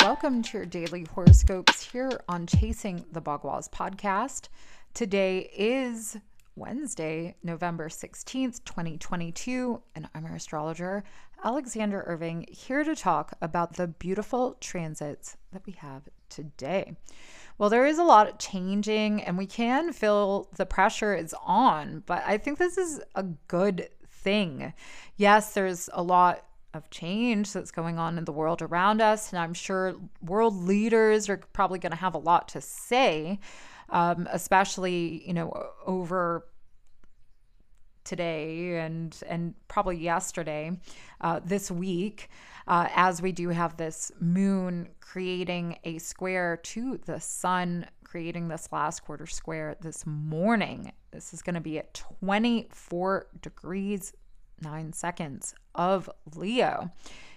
Welcome to your daily horoscopes here on Chasing the Bagua's podcast. Today is Wednesday, November 16th, 2022, and I'm your astrologer, Alexander Irving, here to talk about the beautiful transits that we have today. Well, there is a lot of changing, and we can feel the pressure is on, but I think this is a good thing. Yes, there's a lot of change that's going on in the world around us. And I'm sure world leaders are probably going to have a lot to say, um, especially, you know, over today and and probably yesterday, uh, this week, uh, as we do have this moon creating a square to the sun, creating this last quarter square this morning. This is going to be at 24 degrees nine seconds of Leo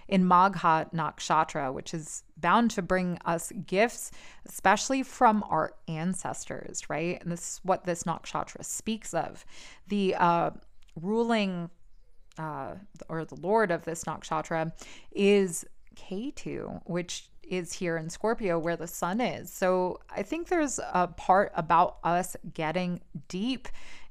in Magha Nakshatra, which is bound to bring us gifts, especially from our ancestors, right? And this is what this Nakshatra speaks of. The uh, ruling uh, or the lord of this Nakshatra is Ketu, which is here in Scorpio where the sun is. So I think there's a part about us getting deep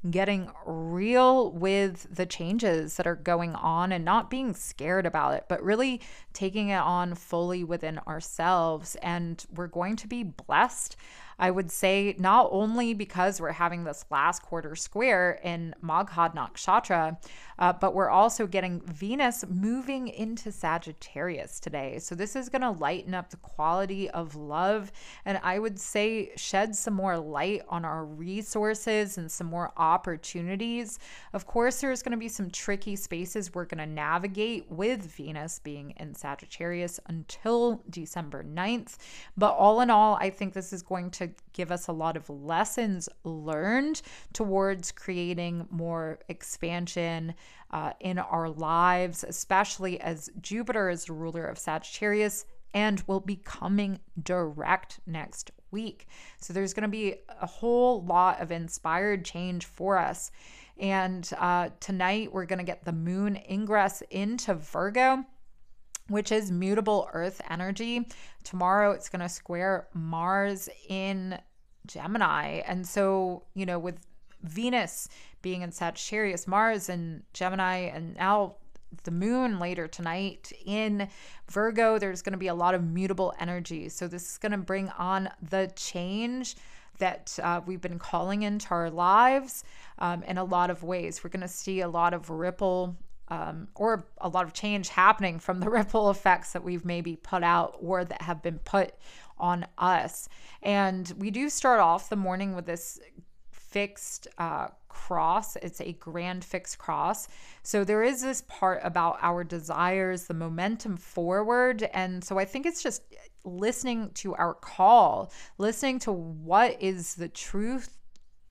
getting real with the changes that are going on and not being scared about it, but really taking it on fully within ourselves. And we're going to be blessed I would say not only because we're having this last quarter square in Magha Nakshatra, uh, but we're also getting Venus moving into Sagittarius today. So this is going to lighten up the quality of love. And I would say shed some more light on our resources and some more opportunities. Of course, there's going to be some tricky spaces we're going to navigate with Venus being in Sagittarius until December 9th. But all in all, I think this is going to give us a lot of lessons learned towards creating more expansion uh, in our lives, especially as Jupiter is the ruler of Sagittarius and will be coming direct next week. So there's going to be a whole lot of inspired change for us. And uh, tonight we're going to get the moon ingress into Virgo which is mutable earth energy. Tomorrow it's going to square Mars in Gemini. And so, you know, with Venus being in Sagittarius, Mars in Gemini, and now the moon later tonight in Virgo, there's going to be a lot of mutable energy. So, this is going to bring on the change that uh, we've been calling into our lives um, in a lot of ways. We're going to see a lot of ripple um, or a lot of change happening from the ripple effects that we've maybe put out or that have been put on us. And we do start off the morning with this fixed uh, cross. It's a grand fixed cross. So there is this part about our desires, the momentum forward. And so I think it's just listening to our call, listening to what is the truth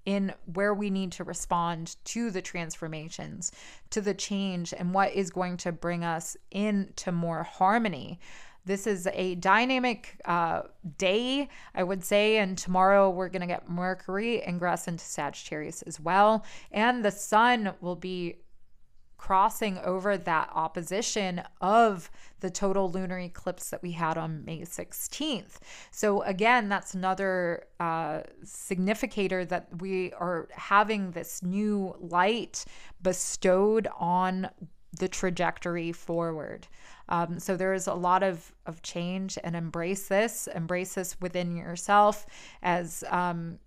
in where we need to respond to the transformations, to the change, and what is going to bring us into more harmony. This is a dynamic uh, day, I would say. And tomorrow we're going to get Mercury ingress into Sagittarius as well. And the sun will be crossing over that opposition of the total lunar eclipse that we had on May 16th. So, again, that's another uh, significator that we are having this new light bestowed on the trajectory forward. Um, so there is a lot of of change, and embrace this. Embrace this within yourself as um,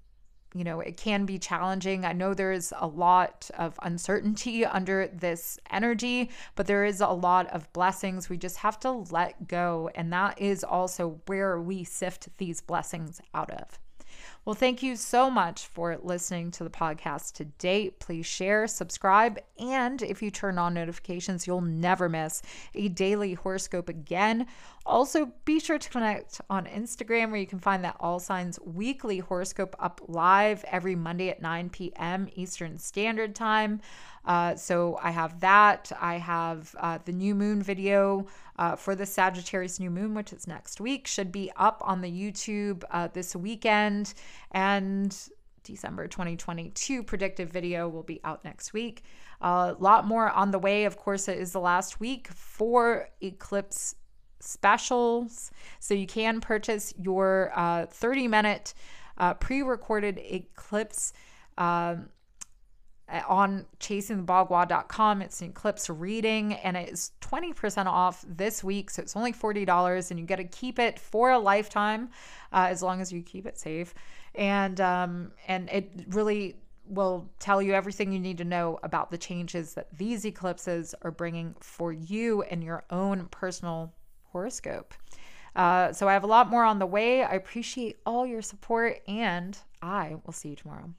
you know, it can be challenging. I know there is a lot of uncertainty under this energy, but there is a lot of blessings. We just have to let go. And that is also where we sift these blessings out of. Well, thank you so much for listening to the podcast to date. Please share, subscribe, and if you turn on notifications, you'll never miss a daily horoscope again. Also, be sure to connect on Instagram where you can find that All Signs weekly horoscope up live every Monday at 9 p.m. Eastern Standard Time. Uh, so I have that. I have uh, the new moon video uh, for the Sagittarius new moon, which is next week, should be up on the YouTube uh, this weekend. And December 2022 predictive video will be out next week. A lot more on the way. Of course, it is the last week for eclipse specials. So you can purchase your uh, 30 minute uh, pre recorded eclipse. Um, on chasingthebagua.com. It's an eclipse reading and it's 20% off this week. So it's only $40 and you get to keep it for a lifetime uh, as long as you keep it safe. And, um, and it really will tell you everything you need to know about the changes that these eclipses are bringing for you and your own personal horoscope. Uh, so I have a lot more on the way. I appreciate all your support and I will see you tomorrow.